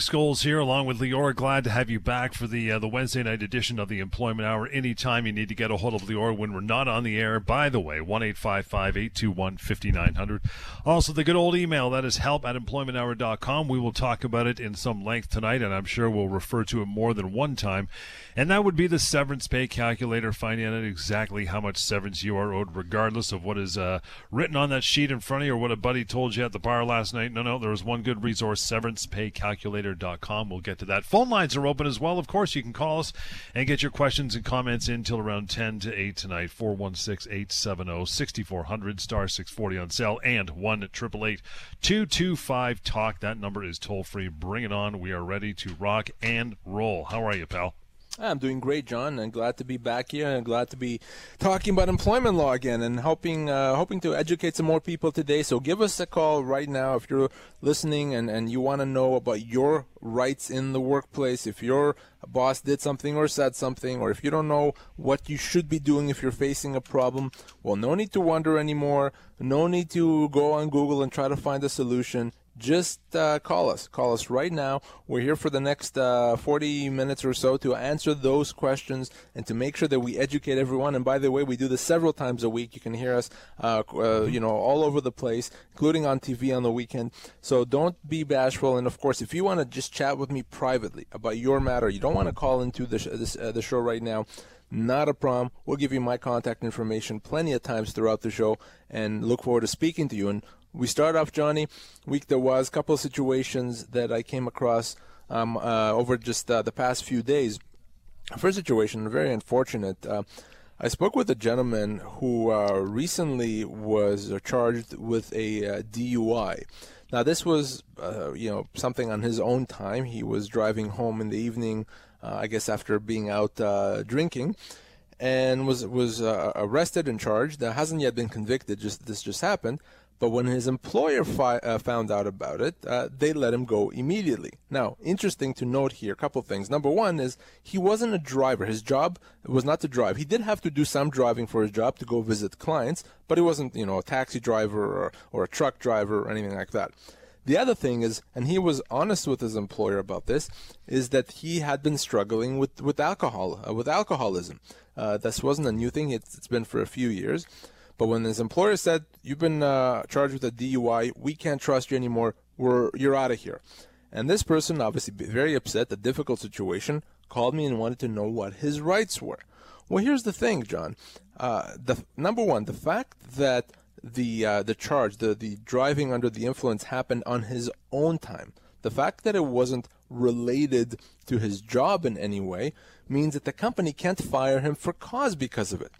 Scholes here, along with Lior. Glad to have you back for the uh, the Wednesday night edition of the Employment Hour. Anytime you need to get a hold of Lior when we're not on the air, by the way, one eight five five eight two one fifty nine hundred. Also, the good old email that is help at employmenthour.com. We will talk about it in some length tonight, and I'm sure we'll refer to it more than one time. And that would be the severance pay calculator, finding out exactly how much severance you are owed, regardless of what is uh, written on that sheet in front of you or what a buddy told you at the bar last night. No, no, there was one good resource, severancepaycalculator.com. We'll get to that. Phone lines are open as well. Of course, you can call us and get your questions and comments in till around 10 to 8 tonight. 416 870 6400, star 640 on sale, and 1 888 225 Talk. That number is toll free. Bring it on. We are ready to rock and roll. How are you, pal? I'm doing great, John, and glad to be back here, and glad to be talking about employment law again, and helping uh, hoping to educate some more people today. So give us a call right now if you're listening and, and you want to know about your rights in the workplace. If your boss did something or said something, or if you don't know what you should be doing if you're facing a problem, well, no need to wonder anymore. No need to go on Google and try to find a solution just uh, call us. Call us right now. We're here for the next uh, 40 minutes or so to answer those questions and to make sure that we educate everyone. And by the way, we do this several times a week. You can hear us, uh, uh you know, all over the place, including on TV on the weekend. So don't be bashful. And of course, if you want to just chat with me privately about your matter, you don't want to call into the, sh- this, uh, the show right now. Not a problem. We'll give you my contact information plenty of times throughout the show and look forward to speaking to you. And we start off, Johnny. Week there was a couple of situations that I came across um, uh, over just uh, the past few days. First situation, very unfortunate. Uh, I spoke with a gentleman who uh, recently was charged with a uh, DUI. Now, this was, uh, you know, something on his own time. He was driving home in the evening, I guess, after being out drinking and was was uh, arrested and charged. That hasn't yet been convicted. Just this just happened. But when his employer fi- uh, found out about it, uh, they let him go immediately. Now, interesting to note here, a couple things. Number one is he wasn't a driver. His job was not to drive. He did have to do some driving for his job to go visit clients, but he wasn't, you know, a taxi driver or, or a truck driver or anything like that. The other thing is, and he was honest with his employer about this, is that he had been struggling with with alcohol, uh, with alcoholism. Uh, this wasn't a new thing; it's, it's been for a few years. But when his employer said, "You've been uh, charged with a DUI. We can't trust you anymore. We're you're out of here," and this person, obviously very upset, a difficult situation, called me and wanted to know what his rights were. Well, here's the thing, John. Uh, the number one, the fact that the uh, the charge, the the driving under the influence, happened on his own time. The fact that it wasn't related to his job in any way means that the company can't fire him for cause because of it.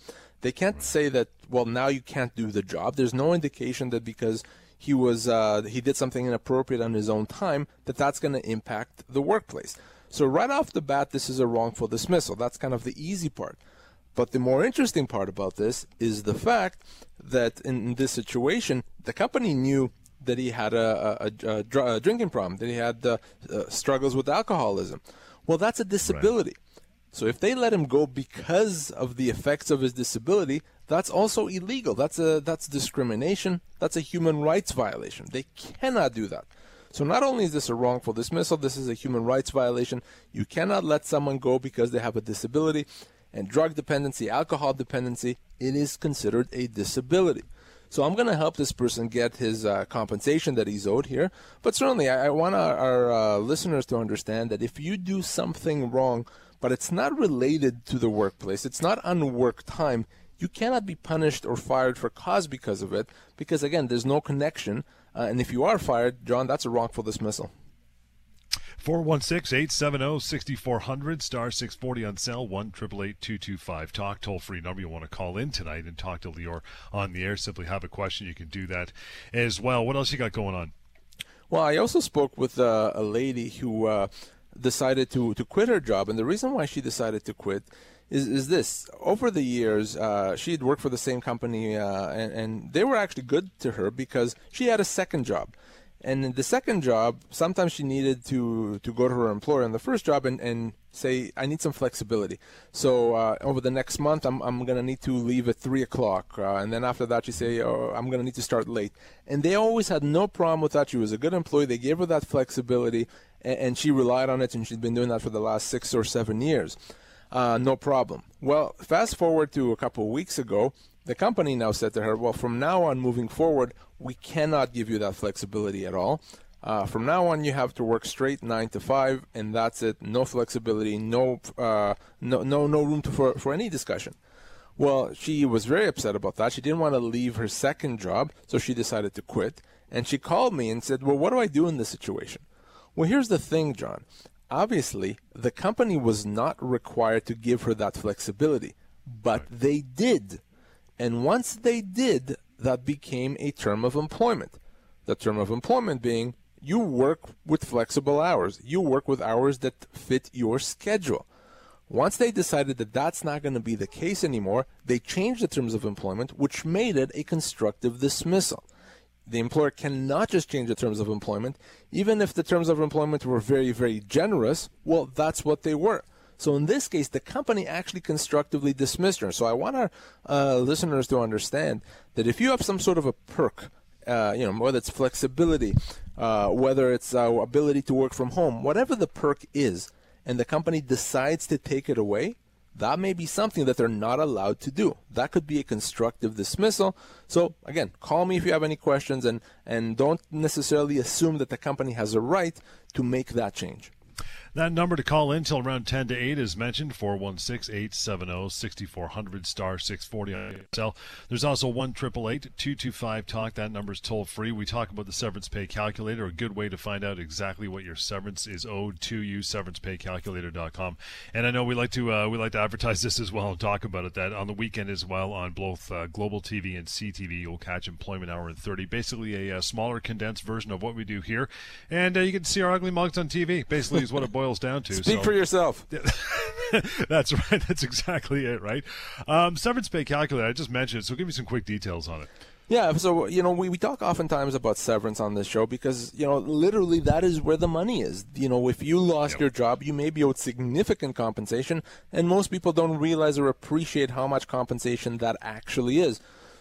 They can't say that, well, now you can't do the job. There's no indication that because he was uh, he did something inappropriate on his own time that that's going to impact the workplace. So right off the bat, this is a wrongful dismissal. That's kind of the easy part. But the more interesting part about this is the fact that in, this situation, the company knew that he had a, a, a, a drinking problem, that he had uh, uh, struggles with alcoholism. Well, that's a disability. Right. So if they let him go because of the effects of his disability, that's also illegal. That's a that's discrimination. That's a human rights violation. They cannot do that. So not only is this a wrongful dismissal, this is a human rights violation. You cannot let someone go because they have a disability. And drug dependency, alcohol dependency, it is considered a disability. So I'm going to help this person get his uh, compensation that he's owed here. But certainly, I, I want our, our uh, listeners to understand that if you do something wrong but it's not related to the workplace. It's not on work time. You cannot be punished or fired for cause because of it, because again, there's no connection. Uh, and if you are fired, John, that's a wrongful dismissal. 416-870-6400 star 640 on cell 1 talk toll free number you want to call in tonight and talk to Lior on the air simply have a question you can do that as well what else you got going on well I also spoke with uh, a lady who uh, decided to, to quit her job. And the reason why she decided to quit is, is this. Over the years, uh, she had worked for the same company, uh, and, and they were actually good to her because she had a second job. And the second job, sometimes she needed to, to go to her employer in the first job and, and say, I need some flexibility. So uh, over the next month, I'm, I'm going to need to leave at 3 o'clock. Uh, and then after that, she say, oh, I'm going to need to start late. And they always had no problem with that. She was a good employee. They gave her that flexibility. And, she relied on it, and she's been doing that for the last six or seven years. Uh, no problem. Well, fast forward to a couple of weeks ago, the company now said to her, Well, from now on, moving forward, we cannot give you that flexibility at all. Uh, from now on, you have to work straight nine to five, and that's it. No flexibility, no, uh, no, no, no room to, for for any discussion. Well, she was very upset about that. She didn't want to leave her second job, so she decided to quit. And she called me and said, "Well, what do I do in this situation?" Well, here's the thing, John. Obviously, the company was not required to give her that flexibility, but they did. And once they did, that became a term of employment. The term of employment being you work with flexible hours. You work with hours that fit your schedule. Once they decided that that's not going to be the case anymore, they changed the terms of employment, which made it a constructive dismissal. The employer cannot just change the terms of employment, even if the terms of employment were very, very generous. Well, that's what they were. So in this case, the company actually constructively dismissed her. So I want our uh, listeners to understand that if you have some sort of a perk, uh, you know, whether it's flexibility, uh, whether it's uh, ability to work from home, whatever the perk is, and the company decides to take it away, that may be something that they're not allowed to do. That could be a constructive dismissal. So again, call me if you have any questions and, and don't necessarily assume that the company has a right to make that change. That number to call in till around 10 to 8 is mentioned 416 870 6400 star 640 on cell. There's also 1 225 Talk. That number is toll free. We talk about the severance pay calculator, a good way to find out exactly what your severance is owed to you, severancepaycalculator.com. And I know we like to uh, we like to advertise this as well and talk about it that on the weekend as well on both uh, Global TV and CTV. You'll catch Employment Hour in 30, basically a, a smaller condensed version of what we do here. And uh, you can see our ugly mugs on TV. Basically, is what it boils down to. Speak so. for yourself. That's right. That's exactly it, right? Um, severance pay calculator, I just mentioned it, so give me some quick details on it. Yeah, so you know, we, we talk oftentimes about severance on this show because you know, literally that is where the money is. You know, if you lost yep. your job, you may be owed significant compensation, and most people don't realize or appreciate how much compensation that actually is.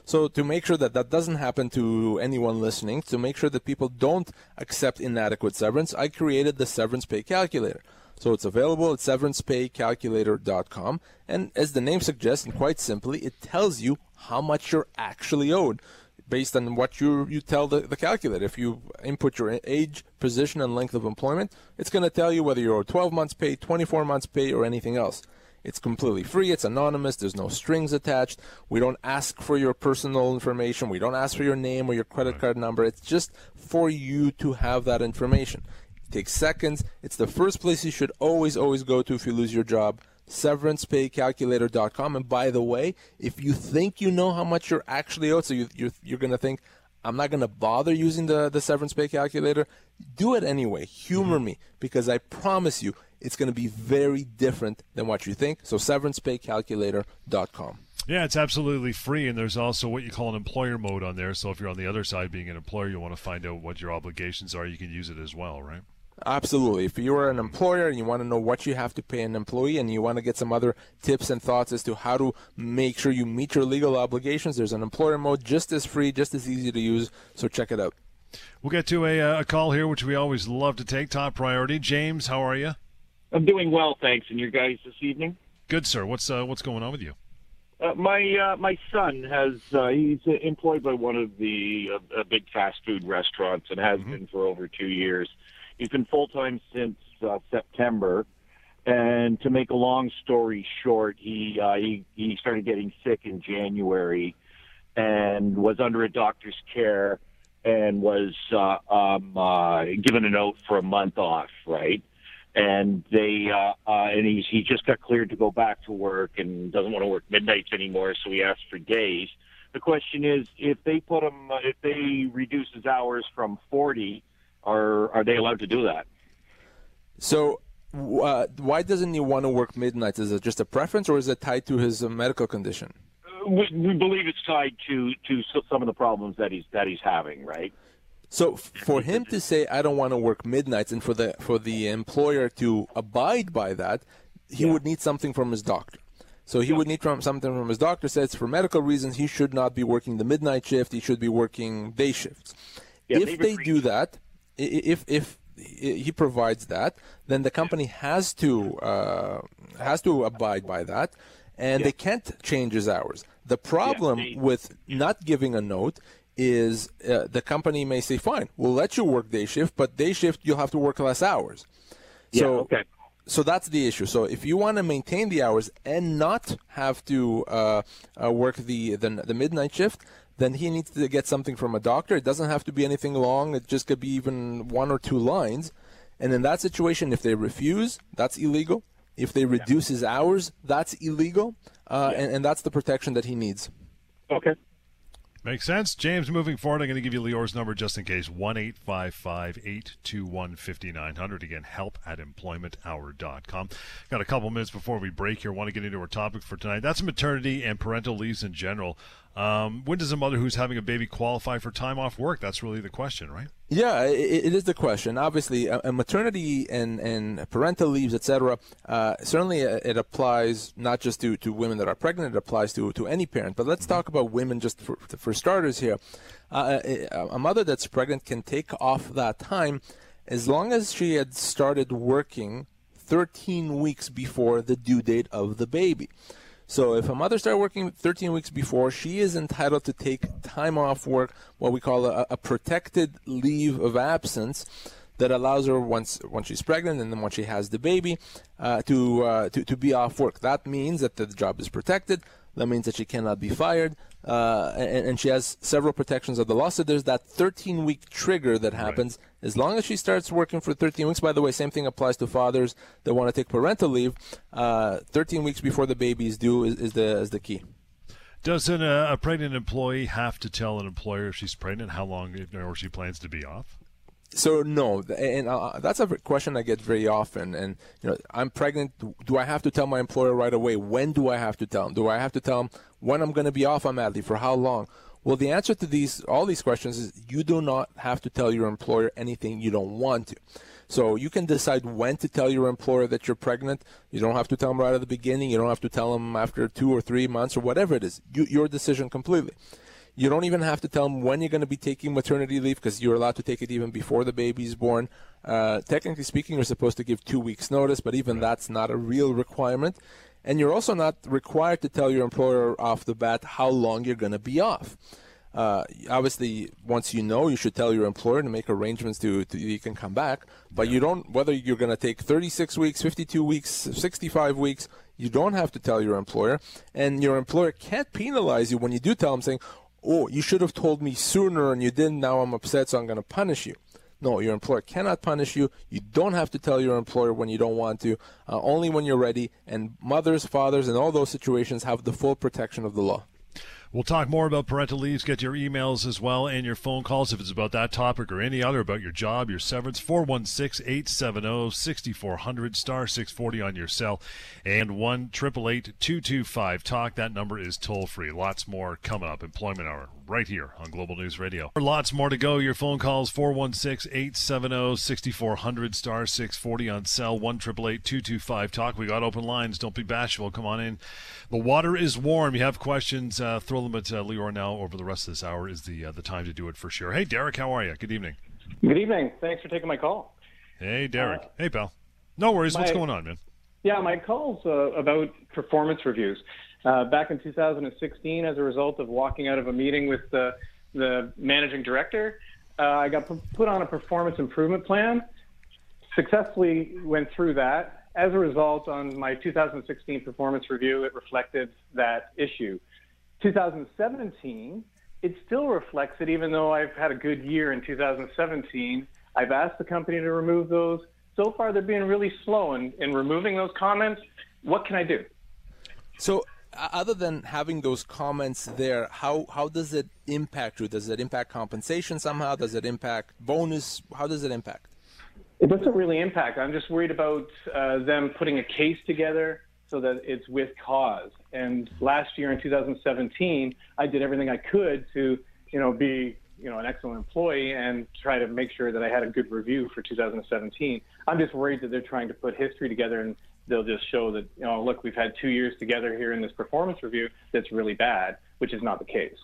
So to make sure that that doesn't happen to anyone listening, to make sure that people don't accept inadequate severance, I created the severance pay calculator. So it's available at severancepaycalculator.com. And as the name suggests, and quite simply, it tells you how much you're actually owed based on what you you tell the, the calculator. If you input your age, position, and length of employment, it's going to tell you whether you're 12 months pay, 24 months pay, or anything else. It's completely free. It's anonymous. There's no strings attached. We don't ask for your personal information. We don't ask for your name or your credit card number. It's just for you to have that information. It takes seconds. It's the first place you should always, always go to if you lose your job. SeverancePayCalculator.com. And by the way, if you think you know how much you're actually owed, so you, you're, you're going to think, I'm not going to bother using the, the severance pay calculator. Do it anyway. Humor mm-hmm. me because I promise you it's going to be very different than what you think. So severancepaycalculator.com. Yeah, it's absolutely free, and there's also what you call an employer mode on there. So if you're on the other side, being an employer, you want to find out what your obligations are, you can use it as well, right? Absolutely. If you're an employer and you want to know what you have to pay an employee and you want to get some other tips and thoughts as to how to make sure you meet your legal obligations, there's an employer mode just as free, just as easy to use. So check it out. We'll get to a, uh, a call here, which we always love to take. Top priority. James, how are you? I'm doing well, thanks. And you guys this evening? Good, sir. What's uh, what's going on with you? Uh, my uh, my son has uh, he's employed by one of the uh, big fast food restaurants and has mm-hmm. been for over two years. He's been full time since uh, September. And to make a long story short, he uh, he he started getting sick in January, and was under a doctor's care, and was uh, um, uh, given a note for a month off, right? And they uh, uh, and he he just got cleared to go back to work and doesn't want to work midnights anymore, so he asked for days. The question is, if they put him, if they reduce his hours from forty are are they allowed to do that? So, uh, why doesn't he want to work midnights? Is it just a preference, or is it tied to his uh, medical condition? Uh, we, we, believe it's tied to to some of the problems that he's that he's having, right? So, for him to say I don't want to work midnights, and for the for the employer to abide by that, he yeah. would need something from his doctor. So he would need from, something from his doctor says for medical reasons he should not be working the midnight shift. He should be working day shifts. Yeah, if they do that, if if he provides that, then the company has to uh, has to abide by that, and yeah. they can't change his hours. The problem yeah, with not giving a note is uh, the company may say, "Fine, we'll let you work day shift, but day shift you'll have to work less hours." Yeah, so, okay. So that's the issue. So if you want to maintain the hours and not have to uh, uh, work the, the the midnight shift, then he needs to get something from a doctor. It doesn't have to be anything long. It just could be even one or two lines. And in that situation, if they refuse, that's illegal. If they reduce his hours, that's illegal. Uh, yeah. and, and that's the protection that he needs. Okay. Makes sense. James, moving forward, I'm going to give you Lior's number just in case 1 821 5900. Again, help at employmenthour.com. Got a couple minutes before we break here. Want to get into our topic for tonight. That's maternity and parental leaves in general. Um, when does a mother who's having a baby qualify for time off work? That's really the question, right? Yeah, it, it is the question. Obviously, a maternity and, and parental leaves, etc. Uh, certainly, uh, it applies not just to, to women that are pregnant. It applies to, to any parent. But let's mm-hmm. talk about women just for, for starters here. Uh, a, a mother that's pregnant can take off that time as long as she had started working 13 weeks before the due date of the baby. So if a mother started working 13 weeks before, she is entitled to take time off work, what we call a, a protected leave of absence that allows her once once she's pregnant and then once she has the baby uh, to, uh, to to be off work. That means that the job is protected. That means that she cannot be fired, uh, and, and, she has several protections of the law. So there's that 13 week trigger that happens right. as long as she starts working for 13 weeks. By the way, same thing applies to fathers that want to take parental leave. Uh, 13 weeks before the baby is due is, is the is the key. Does an, uh, a pregnant employee have to tell an employer if she's pregnant how long or she plans to be off? So no, and uh, that's a question I get very often. And you know, I'm pregnant. Do I have to tell my employer right away? When do I have to tell them? Do I have to tell them when I'm going to be off on mat for how long? Well, the answer to these all these questions is you do not have to tell your employer anything you don't want to. So you can decide when to tell your employer that you're pregnant. You don't have to tell them right at the beginning. You don't have to tell them after two or three months or whatever it is. You, your decision completely. You don't even have to tell them when you're going to be taking maternity leave because you're allowed to take it even before the baby's born. Uh, technically speaking, you're supposed to give two weeks' notice, but even that's not a real requirement. And you're also not required to tell your employer off the bat how long you're going to be off. Uh, obviously, once you know, you should tell your employer to make arrangements to, to you can come back. But yeah. you don't, whether you're going to take 36 weeks, 52 weeks, 65 weeks, you don't have to tell your employer. And your employer can't penalize you when you do tell them, saying, oh, you should have told me sooner and you didn't. Now I'm upset, so I'm going to punish you. No, your employer cannot punish you. You don't have to tell your employer when you don't want to, uh, only when you're ready. And mothers, fathers, and all those situations have the full protection of the law. We'll talk more about parental leaves, get your emails as well, and your phone calls if it's about that topic or any other about your job, your severance. 416 870 6400, star 640 on your cell, and 1 225 Talk. That number is toll free. Lots more coming up. Employment Hour right here on Global News Radio. Lots more to go. Your phone calls 416 870 6400, star 640 on cell 1 225 Talk. We got open lines. Don't be bashful. Come on in. The water is warm. You have questions, uh, throw them at uh, Lior now over the rest of this hour is the uh, the time to do it for sure. Hey, Derek, how are you? Good evening. Good evening. Thanks for taking my call. Hey, Derek. Uh, hey, pal. No worries. My, What's going on, man? Yeah, my call's uh, about performance reviews. Uh, back in 2016, as a result of walking out of a meeting with the, the managing director, uh, I got put on a performance improvement plan. Successfully went through that. As a result, on my 2016 performance review, it reflected that issue. 2017, it still reflects it, even though I've had a good year in 2017. I've asked the company to remove those. So far, they're being really slow in, in removing those comments. What can I do? So, other than having those comments there, how, how does it impact you? Does it impact compensation somehow? Does it impact bonus? How does it impact? It doesn't really impact. I'm just worried about uh, them putting a case together so that it's with cause. And last year in 2017, I did everything I could to, you know, be, you know, an excellent employee and try to make sure that I had a good review for 2017. I'm just worried that they're trying to put history together and they'll just show that, you know, look, we've had two years together here in this performance review that's really bad, which is not the case.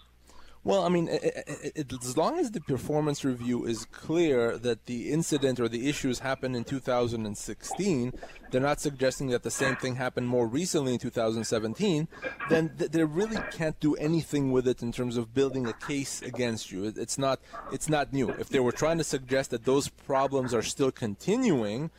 Well, I mean, it, it, as long as the performance review is clear that the incident or the issues happened in 2016, they're not suggesting that the same thing happened more recently in 2017, then th- they really can't do anything with it in terms of building a case against you. It, it's not it's not new. If they were trying to suggest that those problems are still continuing,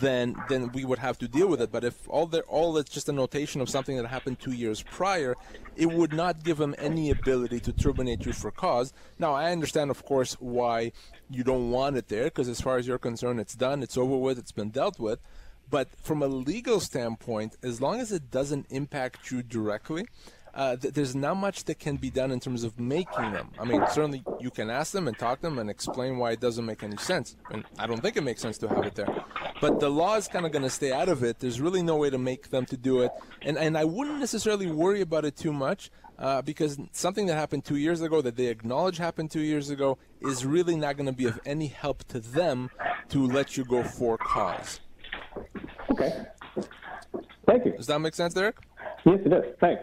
then then we would have to deal with it. But if all the all it's just a notation of something that happened two years prior, it would not give them any ability to terminate you for cause. Now I understand, of course, why you don't want it there, because as far as you're concerned, it's done, it's over with, it's been dealt with. But from a legal standpoint, as long as it doesn't impact you directly, uh, th- there's not much that can be done in terms of making them. I mean, certainly you can ask them and talk to them and explain why it doesn't make any sense. And I don't think it makes sense to have it there. But the law is kind of going to stay out of it. There's really no way to make them to do it. And, and I wouldn't necessarily worry about it too much uh, because something that happened two years ago that they acknowledge happened two years ago is really not going to be of any help to them to let you go for cause. Okay. Thank you. Does that make sense, Derek? Yes, it does. Thanks.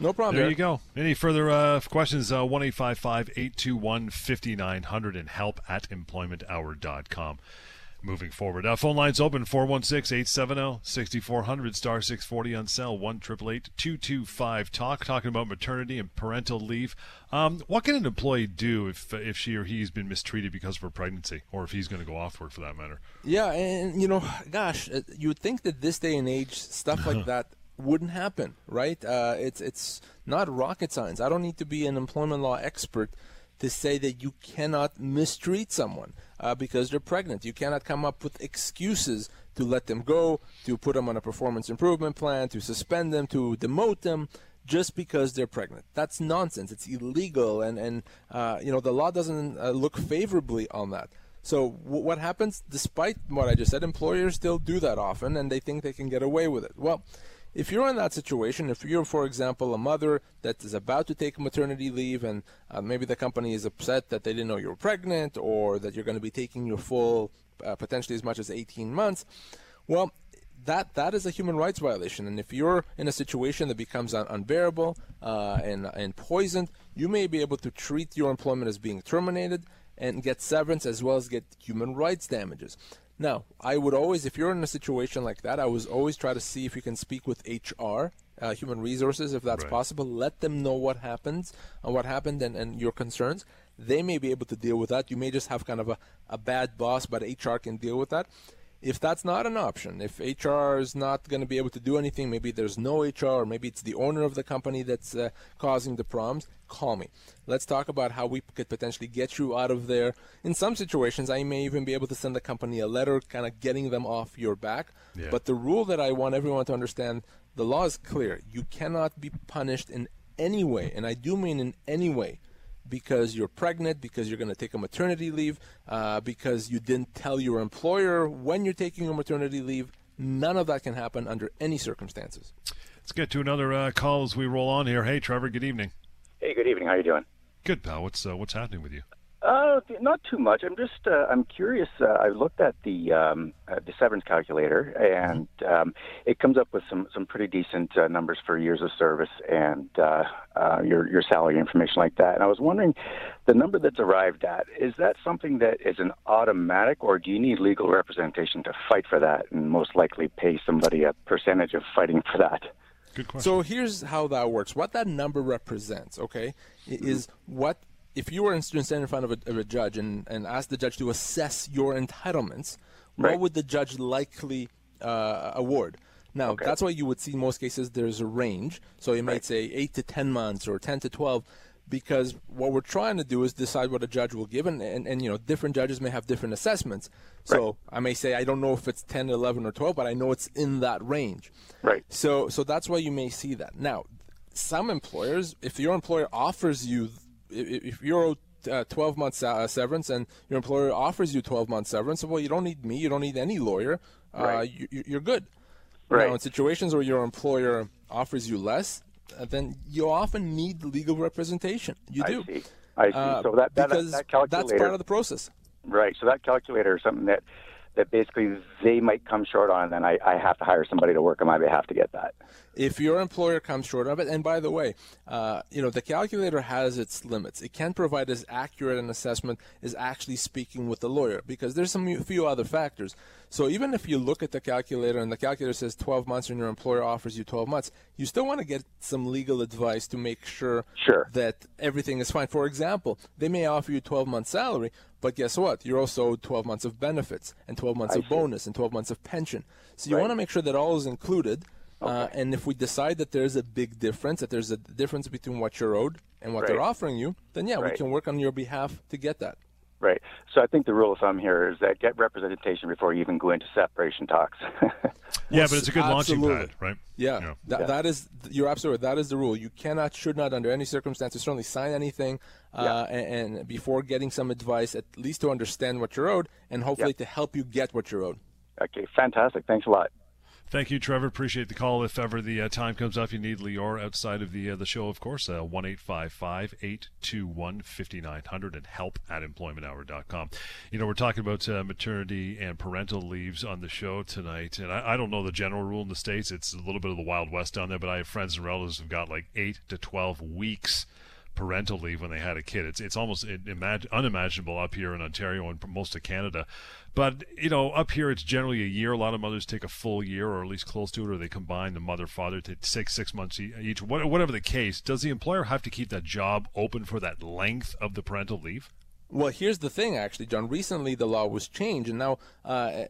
No problem. There Derek. you go. Any further uh, questions? Uh, one eight five five eight two one fifty nine hundred and help at employmenthour.com. Moving forward, uh, phone lines open 416-870-6400 star 640 on cell 1 225 talk talking about maternity and parental leave. Um, what can an employee do if if she or he's been mistreated because of her pregnancy, or if he's going to go off work for that matter? Yeah, and you know, gosh, uh, you would think that this day and age, stuff like that wouldn't happen, right? Uh, it's it's not rocket science. I don't need to be an employment law expert to say that you cannot mistreat someone uh, because they're pregnant. You cannot come up with excuses to let them go, to put them on a performance improvement plan, to suspend them, to demote them. Just because they're pregnant, that's nonsense. It's illegal, and and uh, you know the law doesn't uh, look favorably on that. So w- what happens? Despite what I just said, employers still do that often, and they think they can get away with it. Well, if you're in that situation, if you're, for example, a mother that is about to take maternity leave and uh, maybe the company is upset that they didn't know you were pregnant or that you're going to be taking your full, uh, potentially as much as 18 months, well, that that is a human rights violation. And if you're in a situation that becomes un- unbearable uh, and and poisoned, you may be able to treat your employment as being terminated and get severance as well as get human rights damages. Now, I would always, if you're in a situation like that, I would always try to see if you can speak with HR, uh, human resources, if that's Right. possible. Let them know what happens, uh, what happened, and, and your concerns. They may be able to deal with that. You may just have kind of a, a bad boss, but HR can deal with that. If that's not an option, if HR is not going to be able to do anything, maybe there's no HR, or maybe it's the owner of the company that's uh, causing the problems, call me. Let's talk about how we could potentially get you out of there. In some situations, I may even be able to send the company a letter kind of getting them off your back. Yeah. But the rule that I want everyone to understand the law is clear. You cannot be punished in any way, and I do mean in any way because you're pregnant, because you're going to take a maternity leave, uh, because you didn't tell your employer when you're taking a maternity leave. None of that can happen under any circumstances. Let's get to another uh, call as we roll on here. Hey, Trevor. Good evening. Hey, good evening. How you doing? Good pal. What's uh, what's happening with you? Uh, not too much. I'm just uh, I'm curious. Uh, I looked at the um, uh, the severance calculator, and um, it comes up with some some pretty decent uh, numbers for years of service and uh, uh, your your salary information like that. And I was wondering, the number that's arrived at is that something that is an automatic, or do you need legal representation to fight for that, and most likely pay somebody a percentage of fighting for that? Good question. So here's how that works. What that number represents, okay, i- is what if you were in stand in front of a, of a judge and, and ask the judge to assess your entitlements, what would the judge likely uh, award? Now, Okay. that's why you would see in most cases there's a range. So you might Right. say 8 to 10 months or 10 to 12 because what we're trying to do is decide what a judge will give and, and, and you know different judges may have different assessments so i may say i don't know if it's 10 11 or 12 but i know it's in that range Right. so so that's why you may see that. Now, some employers, if your employer offers you, if if you're owed, uh, 12 months uh, severance and your employer offers you 12 months severance, well, you don't need me, you don't need any lawyer, uh, Right. you, you- you're good. Right. Now, in situations where your employer offers you less, uh, then you often need legal representation. You do. I see. I see. Uh, so that that, because that calculator that's part of the process. Right. So that calculator is something that that basically they might come short on, and then I, I have to hire somebody to work on my behalf to get that. If your employer comes short of it, and by the way, uh, you know the calculator has its limits. It can't provide as accurate an assessment as actually speaking with the lawyer because there's some few other factors. So even if you look at the calculator and the calculator says 12 months and your employer offers you 12 months, you still want to get some legal advice to make sure, sure. that everything is fine. For example, they may offer you 12 months salary, but guess what? You're also 12 months of benefits and 12 months I of see. bonus and 12 months of pension. So you Right. want to make sure that all is included. Uh, and if we decide that there's a big difference, that there's a difference between what you're owed and what they're offering you, then yeah, we can work on your behalf to get that. Right. So I think the rule of thumb here is that get representation before you even go into separation talks. Yeah, but it's a good launching pad, right? Yeah, Yeah. That, Yeah. that is you're absolutely right. That is the rule. You cannot, should not, under any circumstances, certainly sign anything, uh, and, and before getting some advice, at least to understand what you're owed, and hopefully to help you get what you're owed. Okay, fantastic. Thanks a lot. Thank you, Trevor. Appreciate the call. If ever the uh, time comes up, you need Lior outside of the uh, the show, of course, uh, one eight five five eight two one fifty nine hundred and help at employmenthour.com. You know, we're talking about uh, maternity and parental leaves on the show tonight, and I, I don't know the general rule in the states. It's a little bit of the wild west down there, but I have friends and relatives who've got like eight to twelve weeks parental leave when they had a kid. It's it's almost unimaginable up here in Ontario and most of Canada. But you know, up here it's generally a year. A lot of mothers take a full year, or at least close to it, or they combine the mother father to six six months each. Whatever the case, does the employer have to keep that job open for that length of the parental leave? Well, here's the thing, actually, John. Recently, the law was changed, and now uh,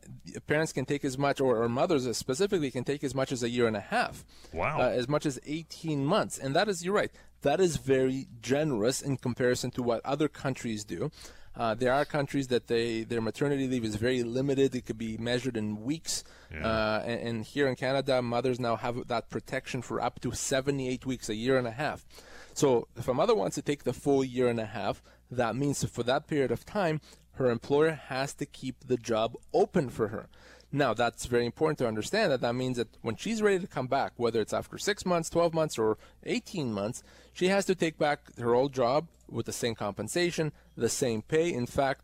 parents can take as much, or, or mothers specifically, can take as much as a year and a half. Wow. Uh, as much as 18 months. And that is, you're right, that is very generous in comparison to what other countries do. Uh, there are countries that they their maternity leave is very limited. It could be measured in weeks. Uh, and, and here in Canada, mothers now have that protection for up to 78 weeks, a year and a half. So if a mother wants to take the full year and a half, that means that for that period of time, her employer has to keep the job open for her. Now, that's very important to understand that that means that when she's ready to come back, whether it's after six months, 12 months, or 18 months, she has to take back her old job with the same compensation, the same pay. In fact,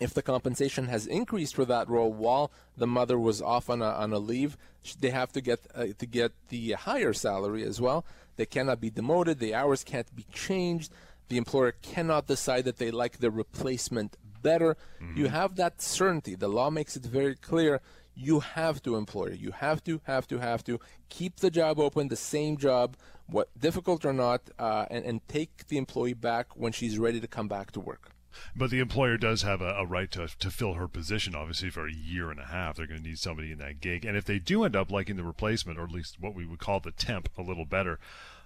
if the compensation has increased for that role while the mother was off on a, on a leave, they have to get uh, to get the higher salary as well. They cannot be demoted. The hours can't be changed. The employer cannot decide that they like the replacement better. You have that certainty. The law makes it very clear. You have to, employer. You have to, have to, have to keep the job open, the same job, what difficult or not, uh, and, and take the employee back when she's ready to come back to work. But the employer does have a, a right to, to fill her position, obviously, for a year and a half. They're going to need somebody in that gig. And if they do end up liking the replacement, or at least what we would call the temp, a little better,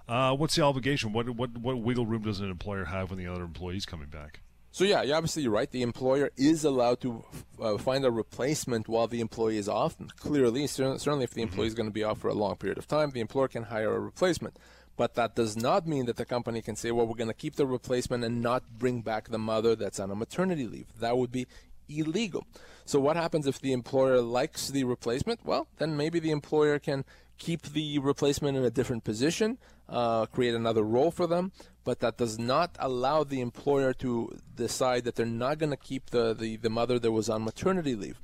uh, what's the obligation? What, what, what wiggle room does an employer have when the other employee's coming back? So yeah, you're obviously right. The employer is allowed to uh, find a replacement while the employee is off. Clearly, cer- certainly, if the employee is going to be off for a long period of time, the employer can hire a replacement. But that does not mean that the company can say, "Well, we're going to keep the replacement and not bring back the mother that's on a maternity leave." That would be illegal. So what happens if the employer likes the replacement? Well, then maybe the employer can keep the replacement in a different position, uh, create another role for them, but that does not allow the employer to decide that they're not going to keep the, the, the mother that was on maternity leave.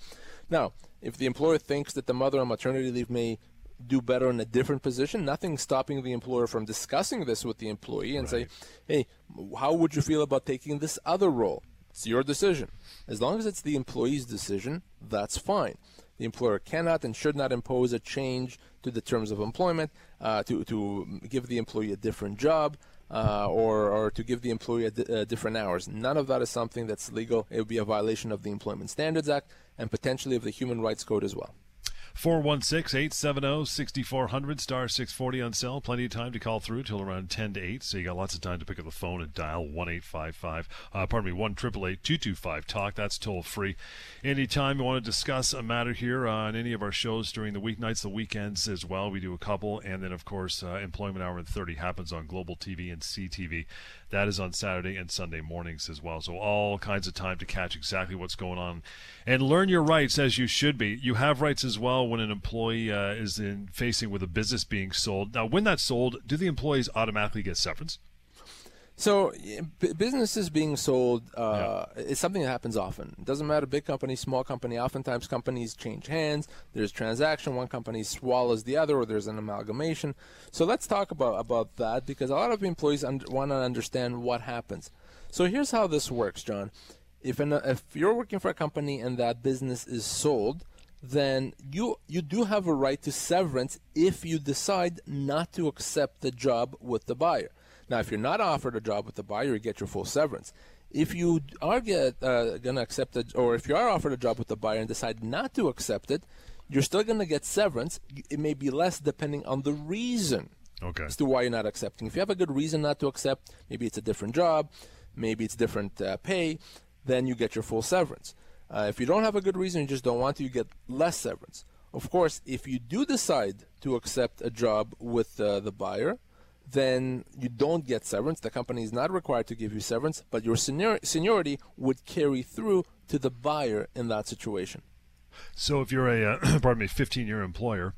Now, if the employer thinks that the mother on maternity leave may do better in a different position, Nothing stopping the employer from discussing this with the employee and say, hey, how would you feel about taking this other role? It's your decision. As long as it's the employee's decision, that's fine. The employer cannot and should not impose a change to the terms of employment uh, to, to give the employee a different job uh, or, or to give the employee uh, different hours. None of that is something that's legal. It would be a violation of the Employment Standards Act and potentially of the Human Rights Code as well. 416-870-6400 star 640 on cell plenty of time to call through till around 10 to 8 so you got lots of time to pick up the phone and dial 1-855 uh, pardon me 1 225 talk. That's toll free. Anytime you want to discuss a matter here on any of our shows during the weeknights the weekends as well we do a couple. And then of course uh, employment hour in 30 happens on global tv and ctv that is on saturday and sunday mornings as well so all kinds of time to catch exactly what's going on and learn your rights as you should be you have rights as well when an employee uh, is in facing with a business being sold. Now, when that's sold, do the employees automatically get severance? So b- businesses being sold uh, yeah. is something that happens often. It doesn't matter big company, small company. Oftentimes companies change hands. There's transaction. One company swallows the other, or there's an amalgamation. So let's talk about about that because a lot of employees un- want to understand what happens. So here's how this works, John. If an, if you're working for a company and that business is sold, then you you do have a right to severance if you decide not to accept the job with the buyer. Now, if you're not offered a job with the buyer, you get your full severance. If you are get, uh, going to accept it, or if you are offered a job with the buyer and decide not to accept it, you're still going to get severance. It may be less depending on the reason okay. as to why you're not accepting. If you have a good reason not to accept, maybe it's a different job, maybe it's different uh, pay, then you get your full severance. Uh, if you don't have a good reason, you just don't want to, you get less severance. Of course, if you do decide to accept a job with uh, the buyer, then you don't get severance. The company is not required to give you severance, but your senior- seniority would carry through to the buyer in that situation. So if you're a uh, pardon me, 15-year employer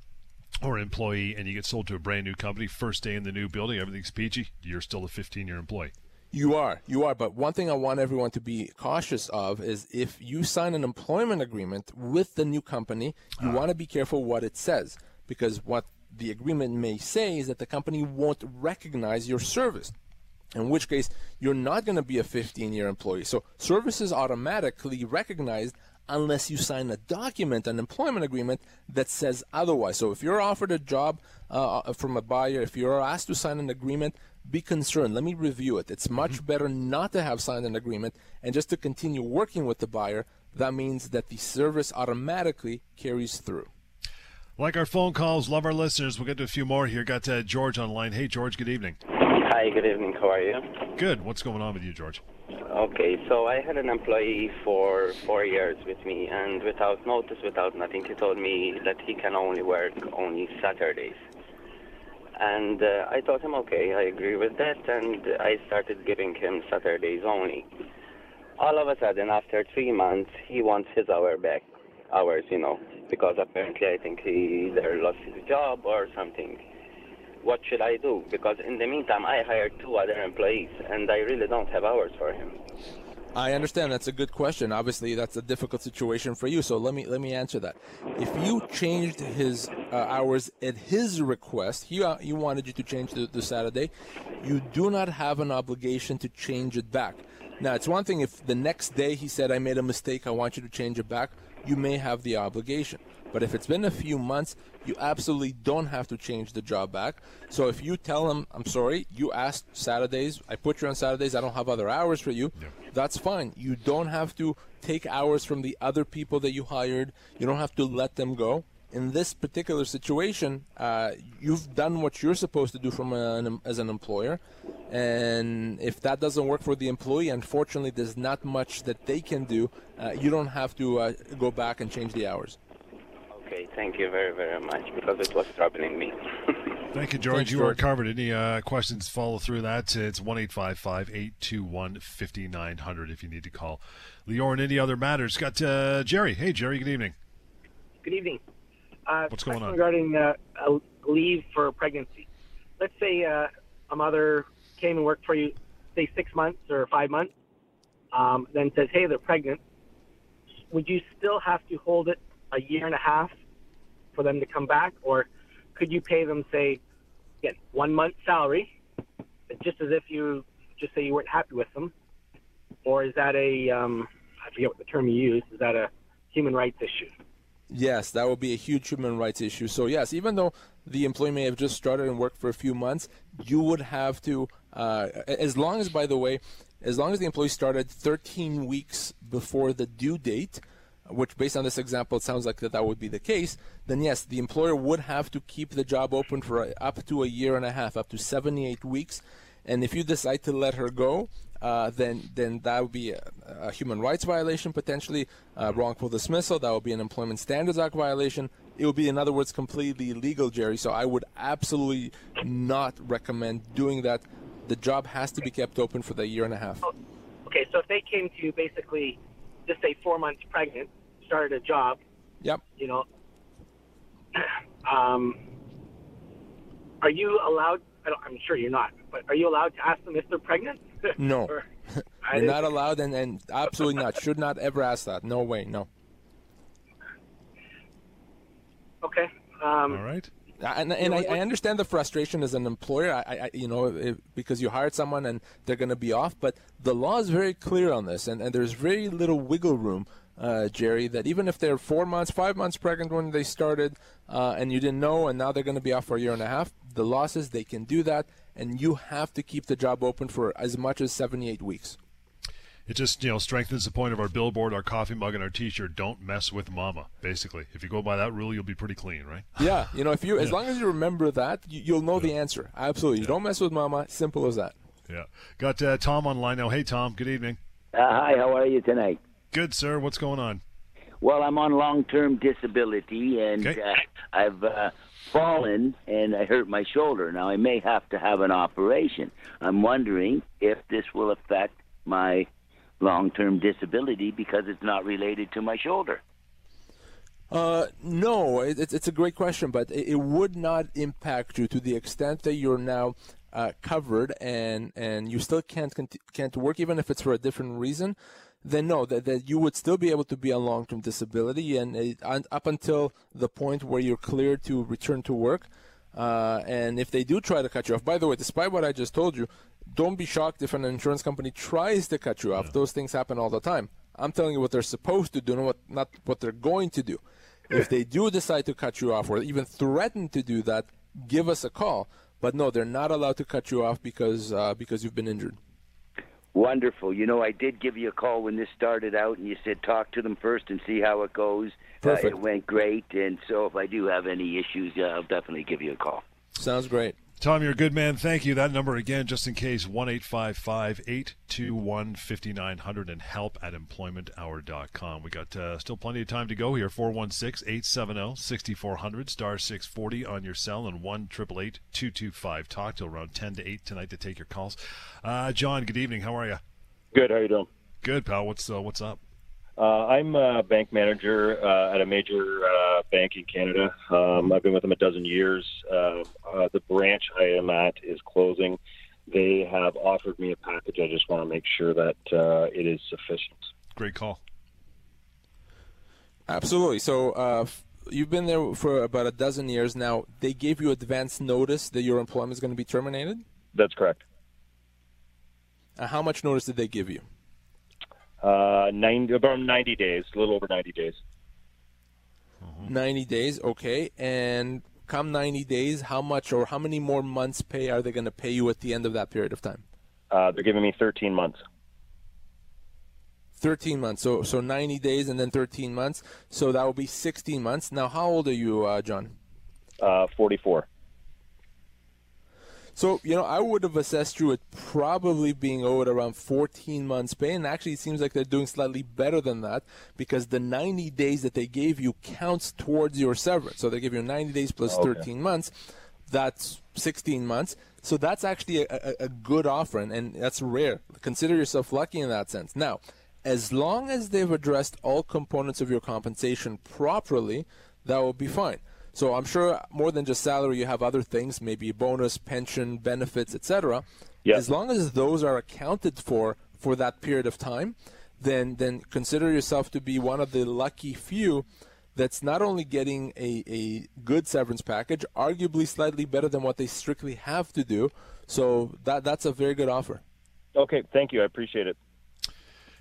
or employee and you get sold to a brand new company, first day in the new building, everything's peachy, you're still a 15-year employee. You are, you are. But one thing I want everyone to be cautious of is if you sign an employment agreement with the new company, you uh. want to be careful what it says because what the agreement may say is that the company won't recognize your service. In which case, you're not going to be a 15 year employee. So, service is automatically recognized unless you sign a document, an employment agreement that says otherwise. So, if you're offered a job uh, from a buyer, if you're asked to sign an agreement, be concerned. Let me review it. It's much mm-hmm. better not to have signed an agreement and just to continue working with the buyer. That means that the service automatically carries through. Like our phone calls, love our listeners. We'll get to a few more here. Got uh, George online. Hey, George, good evening. Hi, good evening. How are you? Good. What's going on with you, George? Okay, so I had an employee for four years with me, and without notice, without nothing, he told me that he can only work only Saturdays. And uh, I told him, okay, I agree with that, and I started giving him Saturdays only. All of a sudden, after three months, he wants his hour back hours, you know, because apparently I think he either lost his job or something. What should I do? Because in the meantime, I hired two other employees, and I really don't have hours for him. I understand. That's a good question. Obviously, that's a difficult situation for you. So let me let me answer that. If you changed his uh, hours at his request, he uh, he wanted you to change the, the Saturday, you do not have an obligation to change it back. Now, it's one thing if the next day he said, "I made a mistake. I want you to change it back." You may have the obligation. But if it's been a few months, you absolutely don't have to change the job back. So if you tell them, I'm sorry, you asked Saturdays, I put you on Saturdays, I don't have other hours for you, yeah. that's fine. You don't have to take hours from the other people that you hired, you don't have to let them go in this particular situation, uh, you've done what you're supposed to do from an, as an employer, and if that doesn't work for the employee, unfortunately, there's not much that they can do. Uh, you don't have to uh, go back and change the hours. Okay, thank you very, very much because it was troubling me. Thank you, George. Thanks, you George. are covered. Any uh, questions follow through that? It's 1 821 5900 if you need to call. Lior and any other matters. Got uh, Jerry. Hey, Jerry, good evening. Good evening. Uh, What's going on? Regarding uh, a leave for pregnancy. Let's say uh, a mother came and worked for you, say six months or five months, um, then says, hey, they're pregnant. Would you still have to hold it a year and a half for them to come back? Or could you pay them, say, again, one month salary, just as if you just say you weren't happy with them? Or is that a, um, I forget what the term you use, is that a human rights issue? Yes, that would be a huge human rights issue. So yes, even though the employee may have just started and worked for a few months, you would have to, uh, as long as, by the way, as long as the employee started 13 weeks before the due date, which based on this example, it sounds like that that would be the case, then yes, the employer would have to keep the job open for up to a year and a half, up to 78 weeks. And if you decide to let her go, uh, then then that would be a, a human rights violation, potentially wrongful dismissal. That would be an Employment Standards Act violation. It would be, in other words, completely illegal, Jerry. So I would absolutely not recommend doing that. The job has to be kept open for the year and a half. Okay, so if they came to you basically, just say four months pregnant, started a job. Yep. You know, um, are you allowed? I am sure you're not, but are you allowed to ask them if they're pregnant? No. You're didn't- not allowed, and, and absolutely not. Should not ever ask that. No way. No. Okay. Um, All right. And, and I, I understand the frustration as an employer, I, I you know, if, because you hired someone and they're going to be off. But the law is very clear on this, and, and there's very little wiggle room, uh, Jerry. That even if they're four months, five months pregnant when they started, uh, and you didn't know, and now they're going to be off for a year and a half, the law says they can do that, and you have to keep the job open for as much as 78 weeks. It just you know strengthens the point of our billboard, our coffee mug, and our T-shirt. Don't mess with Mama. Basically, if you go by that rule, you'll be pretty clean, right? Yeah, you know, if you as long as you remember that, you, you'll know the answer. Absolutely, you don't mess with mama. Simple as that. Yeah. Got uh, Tom on line now. Hey, Tom. Good evening. Uh, hi, how are you tonight? Good, sir. What's going on? Well, I'm on long-term disability, and Okay. uh, I've uh, fallen and I hurt my shoulder. Now I may have to have an operation. I'm wondering if this will affect my long-term disability because it's not related to my shoulder. Uh, no, it, it's a great question, but it, it would not impact you to the extent that you're now uh, covered and and you still can't can't work even if it's for a different reason. Then no, that, that you would still be able to be on long term disability and it, and up until the point where you're cleared to return to work. Uh, and if they do try to cut you off, by the way, despite what I just told you, don't be shocked if an insurance company tries to cut you off. Those things happen all the time. I'm telling you what they're supposed to do, not what, not what they're going to do. If they do decide to cut you off or even threaten to do that, give us a call. But no, they're not allowed to cut you off because uh, because you've been injured. Wonderful. You know, I did give you a call when this started out, and you said talk to them first and see how it goes. Uh, Perfect. it went great, and so if I do have any issues, yeah, I'll definitely give you a call. Sounds great. Tom, you're a good man. Thank you. That number again, just in case, one eight five five eight two one fifty nine hundred and help at employmenthour.com. We got uh, still plenty of time to go here. 416 870 6400, star 640 on your cell, and 1 225 Talk till around 10 to 8 tonight to take your calls. Uh, John, good evening. How are you? Good. How you doing? Good, pal. What's uh, what's up? Uh, I'm a bank manager uh, at a major uh, bank in Canada. Um, I've been with them a dozen years. Uh, uh, the branch I am at is closing. They have offered me a package. I just want to make sure that uh, it is sufficient. Great call. Absolutely. So uh, f- you've been there for about a dozen years now. They gave you advance notice that your employment is going to be terminated. That's correct. Uh, how much notice did they give you? Uh, 90, about 90 days, a little over 90 days. 90 days, okay. And come 90 days, how much or how many more months' pay are they going to pay you at the end of that period of time? Uh, they're giving me 13 months. 13 months. So so 90 days and then 13 months. So that will be 16 months. Now, how old are you, uh, John? Uh, 44. So, you know, I would have assessed you at probably being owed around 14 months' pay, and actually it seems like they're doing slightly better than that because the 90 days that they gave you counts towards your severance. So they give you 90 days plus Okay. 13 months. That's 16 months. So that's actually a, a, a good offer, and, and that's rare. Consider yourself lucky in that sense. Now, as long as they've addressed all components of your compensation properly, that will be fine. So I'm sure more than just salary, you have other things, maybe bonus, pension, benefits, etc. Yeah. As long as those are accounted for for that period of time, then then consider yourself to be one of the lucky few that's not only getting a, a good severance package, arguably slightly better than what they strictly have to do. So that that's a very good offer. Okay, thank you. I appreciate it.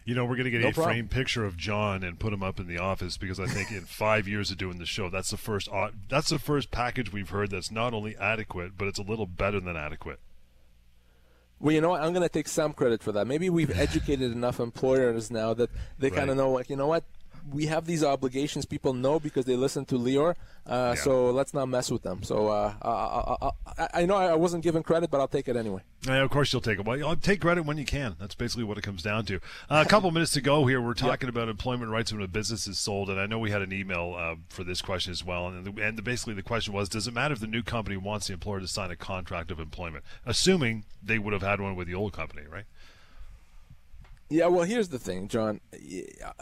You know, we're going to get No a problem. framed picture of John and put him up in the office because I think in five years of doing the show, that's the first that's the first package we've heard that's not only adequate, but it's a little better than adequate. Well, you know what? I'm going to take some credit for that. Maybe we've educated enough employers now that they kind of know, like, you know what? We have these obligations. People know because they listen to Lior. Uh, Yeah. So let's not mess with them. So uh, I, I, I, I know I wasn't given credit, but I'll take it anyway. Yeah, of course you'll take it. Well, you'll take credit when you can. That's basically what it comes down to. Uh, a couple minutes to go here. We're talking about employment rights when a business is sold, and I know we had an email uh, for this question as well. And, the, and the, basically the question was, does it matter if the new company wants the employer to sign a contract of employment, assuming they would have had one with the old company, right? Yeah, well, here's the thing, John.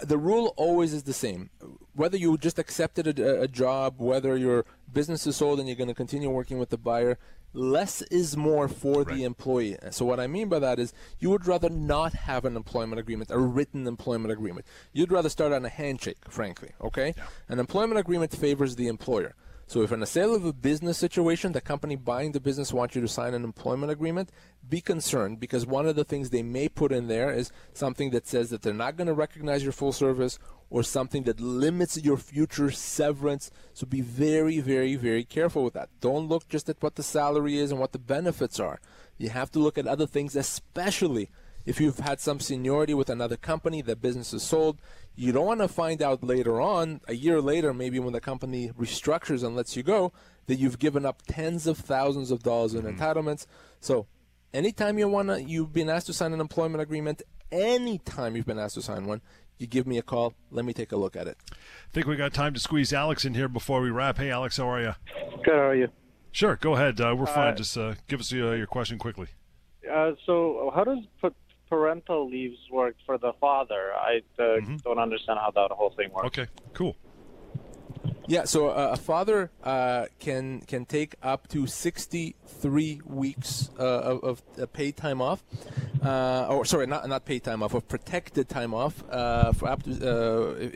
The rule always is the same. Whether you just accepted a, a job, whether your business is sold and you're going to continue working with the buyer, less is more for right. the employee. So what I mean by that is you would rather not have an employment agreement, a written employment agreement. You'd rather start on a handshake, frankly, okay? Yeah. An employment agreement favors the employer. So if in a sale of a business situation, the company buying the business wants you to sign an employment agreement, be concerned because one of the things they may put in there is something that says that they're not going to recognize your full service or something that limits your future severance. So be very, very, very careful with that. Don't look just at what the salary is and what the benefits are. You have to look at other things, especially if you've had some seniority with another company, the business is sold, you don't want to find out later on, a year later, maybe when the company restructures and lets you go, that you've given up tens of thousands of dollars in mm-hmm. entitlements. So, anytime you want to, you've been asked to sign an employment agreement, anytime you've been asked to sign one, you give me a call. Let me take a look at it. I think we got time to squeeze Alex in here before we wrap. Hey, Alex, how are you? Good. How are you? Sure. Go ahead. Uh, we're fine. Uh, Just uh, give us uh, your question quickly. Uh, so, how does put parental leaves work for the father. I uh, mm-hmm. don't understand how that whole thing works. Okay, cool. Yeah, so uh, a father uh, can can take up to 63 weeks uh, of, of uh, paid time off, uh, or sorry, not not paid time off, of protected time off uh, for up to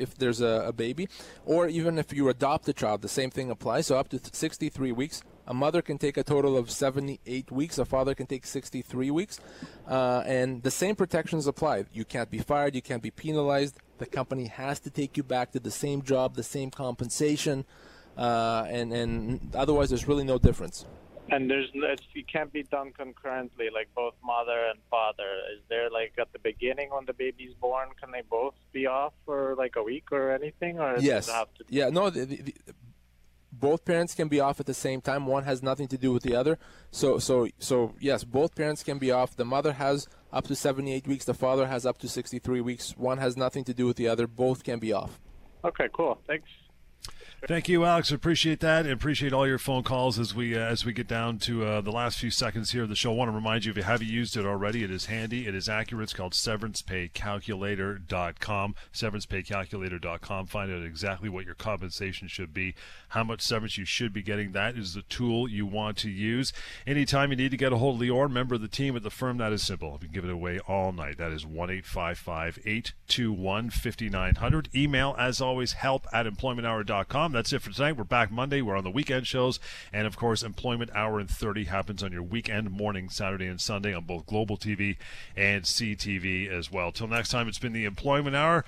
if there's a, a, baby, or even if you adopt a child, the same thing applies. So up to 63 weeks. A mother can take a total of 78 weeks. A father can take 63 weeks, and the same protections apply. You can't be fired. You can't be penalized the company has to take you back to the same job, the same compensation, uh, and and otherwise there's really no difference. And there's it can't be done concurrently, like both mother and father. Is there like at the beginning when the baby's born, can they both be off for like a week or anything, or yes, yeah, no, the, the, both parents can be off at the same time. One has nothing to do with the other. So so so yes, both parents can be off. The mother has up to 78 weeks. The father has up to 63 weeks. One has nothing to do with the other. Both can be off. Okay, cool. Thanks. Thank you, Alex. Appreciate that. And appreciate all your phone calls as we uh, as we get down to uh, the last few seconds here of the show. I want to remind you if you haven't used it already, it is handy. It is accurate. It's called severancepaycalculator.com. Severancepaycalculator.com. Find out exactly what your compensation should be, how much severance you should be getting. That is the tool you want to use. Anytime you need to get a hold of Lior, member of the team at the firm, that is simple. You can give it away all night. That is 1 821 5900. Email, as always, help at employmenthour.com. That's it for tonight. We're back Monday. We're on the weekend shows. And of course, Employment Hour and 30 happens on your weekend morning, Saturday and Sunday on both Global TV and CTV as well. Till next time, it's been the Employment Hour.